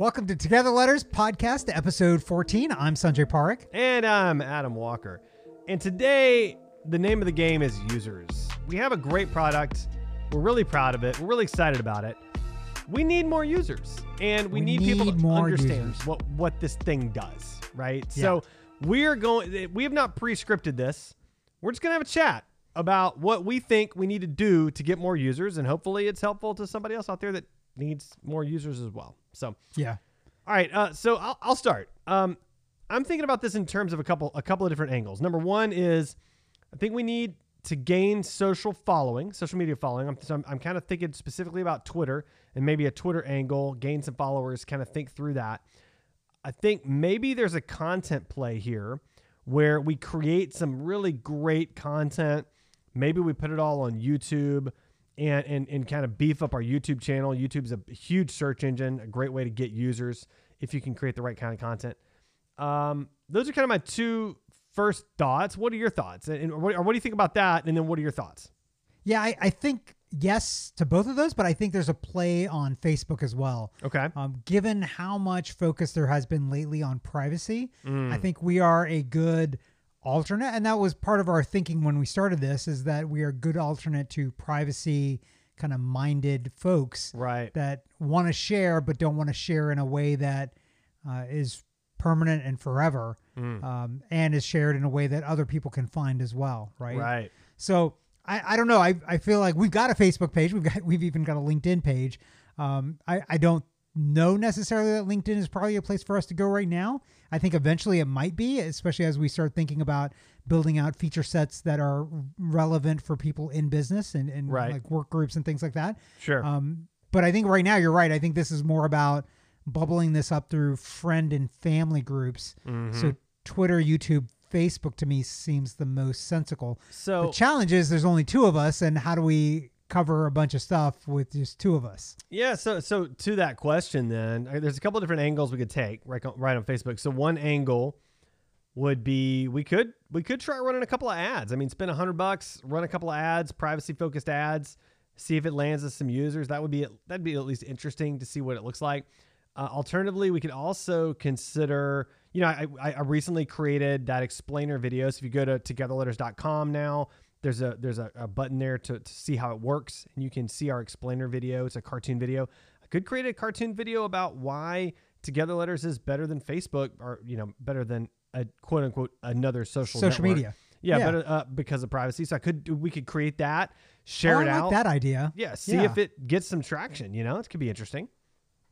Welcome to Together Letters podcast, episode 14. I'm Sanjay Parekh. And I'm Adam Walker. And today, the name of the game is users. We have a great product. We're really proud of it. We're really excited about it. We need more users, and we, We need, people to understand users. what what this thing does, right? Yeah. So we're going. We have not pre-scripted this. We're just gonna have a chat about what we think we need to do to get more users, and hopefully, it's helpful to somebody else out there that needs more users as well. So Yeah. all right, uh, so I'll, I'll start. Um, I'm thinking about this in terms of a couple a couple of different angles. Number one is I think we need to gain social following, social media following. I'm, so I'm, I'm kind of thinking specifically about Twitter and maybe a Twitter angle, gain some followers, kind of think through that. I think maybe there's a content play here where we create some really great content. Maybe we put it all on YouTube and, and, and kind of beef up our YouTube channel. YouTube's a huge search engine, a great way to get users if you can create the right kind of content. Um, those are kind of my two first thoughts. What are your thoughts? And, and what, or what do you think about that? And then what are your thoughts? Yeah, I, I think yes to both of those, but I think there's a play on Facebook as well. Okay. Um, given how much focus there has been lately on privacy, I Mm. think we are a good alternate. And that was part of our thinking when we started this is that we are good alternate to privacy kind of minded folks Right. that want to share but don't want to share in a way that uh, is permanent and forever Mm. um, and is shared in a way that other people can find as well right, Right. so I, I don't know I, I feel like we've got a facebook page we've got we've even got a linkedin page um, I, I don't know necessarily that linkedin is probably a place for us to go right now i think eventually it might be especially as we start thinking about building out feature sets that are relevant for people in business and, and Right. like work groups and things like that Sure. um, but I think right now you're right. I think this is more about bubbling this up through friend and family groups. Mm-hmm. So Twitter, YouTube, Facebook to me seems the most sensical. so the challenge is there's only two of us, and how do we cover a bunch of stuff with just two of us? Yeah, so so to that question, then there's a couple different angles we could take right on, right on Facebook. So one angle would be we could we could try running a couple of ads. I mean, spend a hundred bucks, run a couple of ads, privacy focused ads, see if it lands us some users. That would be that'd be at least interesting to see what it looks like. Uh, alternatively, we could also consider. You know, I I recently created that explainer video. So if you go to togetherletters.com now, there's a there's a, a button there to, to see how it works, and you can see our explainer video. It's a cartoon video. I could create a cartoon video about why Together Letters is better than Facebook, or you know, better than a quote unquote another social Social network. media. Yeah, Yeah. better uh, because of privacy. So I could we could create that, share Oh, it I like out. that idea. Yeah, see Yeah. if it gets some traction. You know, it could be interesting.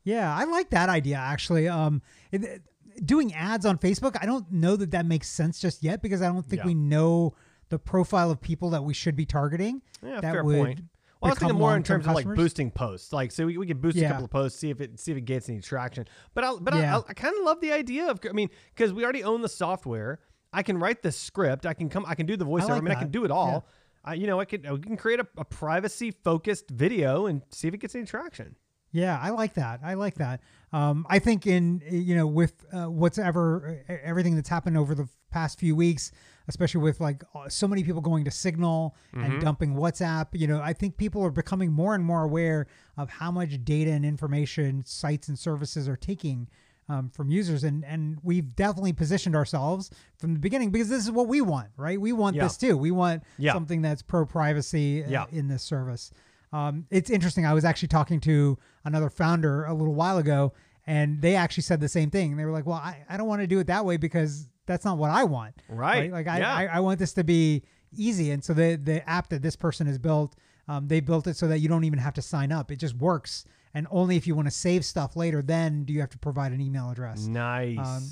Yeah, I like that idea actually. Um, it- doing ads on Facebook, I don't know that that makes sense just yet because I don't think Yeah. we know the profile of people that we should be targeting. Yeah, that fair would point. Well, I was thinking more in terms of like boosting posts. Like, so we, we could boost a couple of posts, see if it see if it gets any traction. But I but Yeah. I, I kind of love the idea of I mean because we already own the software. I can write the script. I can come. I can do the voiceover. I, like mean, I can do it all. I, you know, I could. We can create a, a privacy focused video and see if it gets any traction. Yeah, I like that. I like that. Um, I think in you know with uh, what's ever everything that's happened over the past few weeks, especially with like uh, so many people going to Signal and dumping WhatsApp. You know, I think people are becoming more and more aware of how much data and information sites and services are taking. Um, from users and and we've definitely positioned ourselves from the beginning because this is what we want right we want Yeah. this too we want Yeah. something that's pro privacy Yeah. in this service um, it's interesting. I was actually talking to another founder a little while ago, and they actually said the same thing. They were like, "Well, I, I don't want to do it that way because that's not what I want. Right. Like I, Yeah. I, I want this to be easy." And so the the app that this person has built, um, they built it so that you don't even have to sign up. It just works, and only if you want to save stuff later, then do you have to provide an email address. Nice. Um,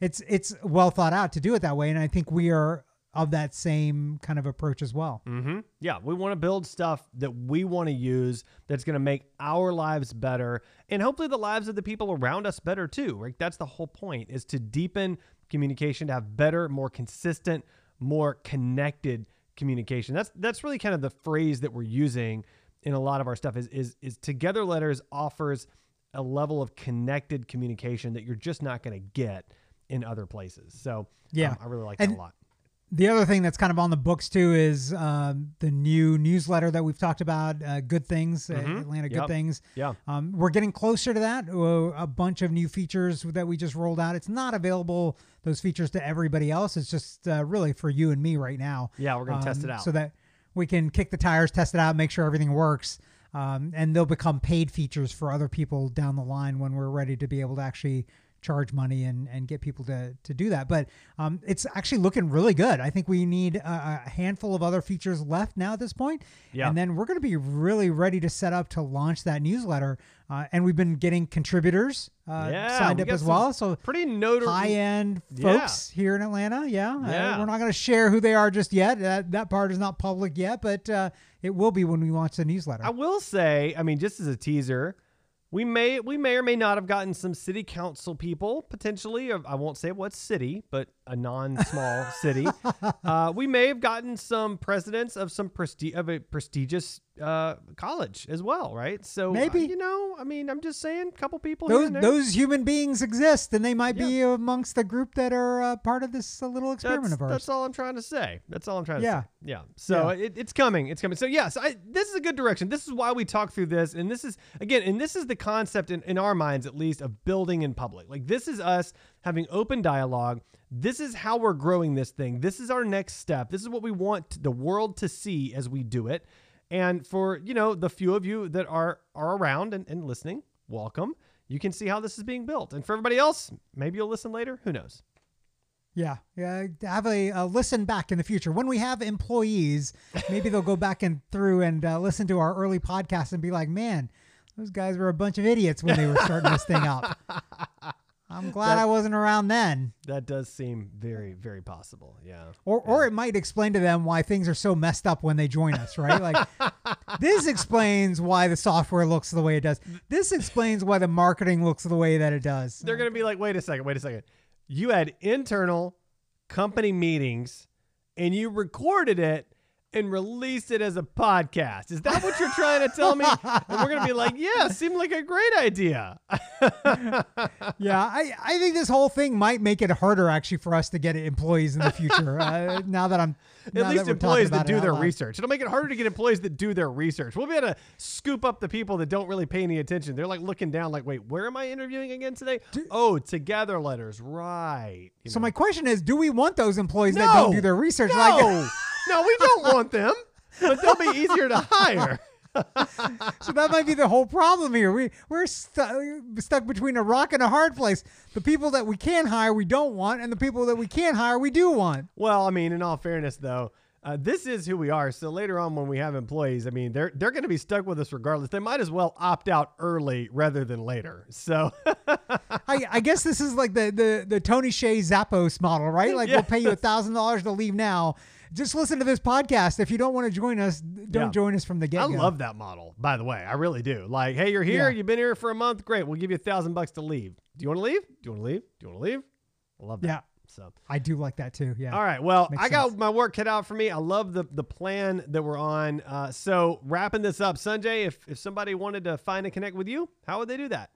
It's it's well thought out to do it that way, and I think we are of that same kind of approach as well. Mm-hmm. Yeah, we want to build stuff that we want to use that's going to make our lives better and hopefully the lives of the people around us better too. Right? That's the whole point is to deepen communication, to have better, more consistent, more connected communication. That's that's really kind of the phrase that we're using in a lot of our stuff is is is together letters offers a level of connected communication that you're just not going to get in other places. So Yeah. um, I really like And that a lot. The other thing that's kind of on the books too is um, the new newsletter that we've talked about, uh, Good Things, uh, Atlanta Good Yep. Things. Yeah. Um, we're getting closer to that. Uh, a bunch of new features that we just rolled out. It's not available those features to everybody else. It's just uh, really for you and me right now. Yeah, we're gonna test Um, it out. so that we can kick the tires, test it out, make sure everything works. Um, and they'll become paid features for other people down the line when we're ready to be able to actually charge money and, and get people to, to do that. But um, it's actually looking really good. I think we need a, a handful of other features left now at this point. Yeah. And then we're going to be really ready to set up to launch that newsletter. Uh, and we've been getting contributors uh, Yeah, signed up as well. So Pretty notable. high end Yeah. folks here in Atlanta. Yeah. Uh, Yeah. we're not going to share who they are just yet. That, that part is not public yet, but uh, it will be when we launch the newsletter. I will say, I mean, just as a teaser, we may we may or may not have gotten some city council people potentially. I won't say what city, but a non-small city. Uh, we may have gotten some presidents of some presti- of a prestigious uh, college as well, right? So uh, Maybe. you know, I mean, I'm just saying, a couple people. those those human beings exist, and they might Yeah. be amongst the group that are uh, part of this uh, little experiment that's, of ours. That's all I'm trying to say. That's all I'm trying to say. Yeah. So Yeah. It, it's coming. It's coming. So yes, I, this is a good direction. This is why we talk through this, and this is again, and this is the concept in, in our minds, at least, of building in public. Like this is us having open dialogue. This is how we're growing this thing. This is our next step. This is what we want the world to see as we do it. And for you know the few of you that are are around and, and listening, welcome. You can see how this is being built. And for everybody else, maybe you'll listen later. Who knows? Yeah, yeah. Have a, listen back in the future when we have employees. Maybe they'll go back and through and uh, listen to our early podcast and be like, "Man, those guys were a bunch of idiots when they were starting this thing up." I'm glad I wasn't around then. That does seem very, very possible. Yeah. Or, or it might explain to them why things are so messed up when they join us, right? Like, this explains why the software looks the way it does. This explains why the marketing looks the way that it does. They're going to be like, wait a second, wait a second. You had internal company meetings and you recorded it and release it as a podcast. Is that what you're trying to tell me? And we're going to be like, yeah, seemed like a great idea. yeah, I, I think this whole thing might make it harder actually for us to get employees in the future. Uh, now that I'm At least we're employees that do their loud. research. It'll make it harder to get employees that do their research. We'll be able to scoop up the people that don't really pay any attention. They're like looking down, like, wait, where am I interviewing again today? oh, together letters. Right. You So know. my question is, do we want those employees that don't do their research? No, Like, no, we don't want them, but they'll be easier to hire. so that might be the whole problem here. We we're stu- stuck between a rock and a hard place. The people that we can hire, we don't want, and the people that we can't hire, we do want. Well, I mean, in all fairness, though, uh, this is who we are. So later on, when we have employees, I mean, they're they're going to be stuck with us regardless. They might as well opt out early rather than later. So I, I guess this is like the the the Tony Hsieh Zappos model, right? Like we'll pay you a thousand dollars to leave now. Just listen to this podcast. If you don't want to join us, don't Yeah. join us from the get I love that model. By the way, I really do. Like, hey, you're here. Yeah. You've been here for a month. Great. We'll give you a thousand bucks to leave. Do you want to leave? Do you want to leave? Do you want to leave? I love that. Yeah. So. I do like that too. Yeah. All right. Well, Makes I got sense. my work cut out for me. I love the the plan that we're on. Uh, so wrapping this up, Sanjay, if if somebody wanted to find and connect with you, how would they do that?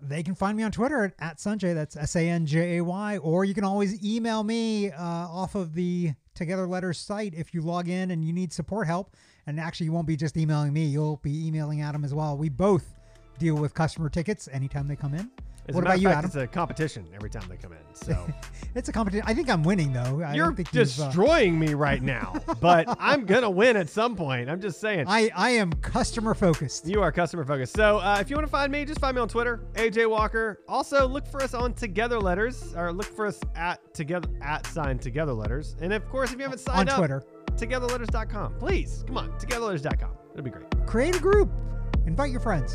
They can find me on Twitter at, at Sanjay. That's S A N J A Y. Or you can always email me uh, off of the Together Letters site if you log in and you need support help. And actually, you won't be just emailing me, you'll be emailing Adam as well. We both deal with customer tickets anytime they come in. As what about you, fact, Adam? It's a competition every time they come in. So It's a competition. I think I'm winning, though. I you're don't think you've, uh, destroying me right now, but I'm gonna win at some point. I'm just saying. I, I am customer focused. You are customer focused. So uh, if you want to find me, just find me on Twitter, AJ Walker. Also, look for us on Together Letters, or look for us at together at sign Together Letters. And of course, if you haven't signed On up, Twitter. togetherletters.com. Please come on, togetherletters.com. It'll be great. Create a group. Invite your friends.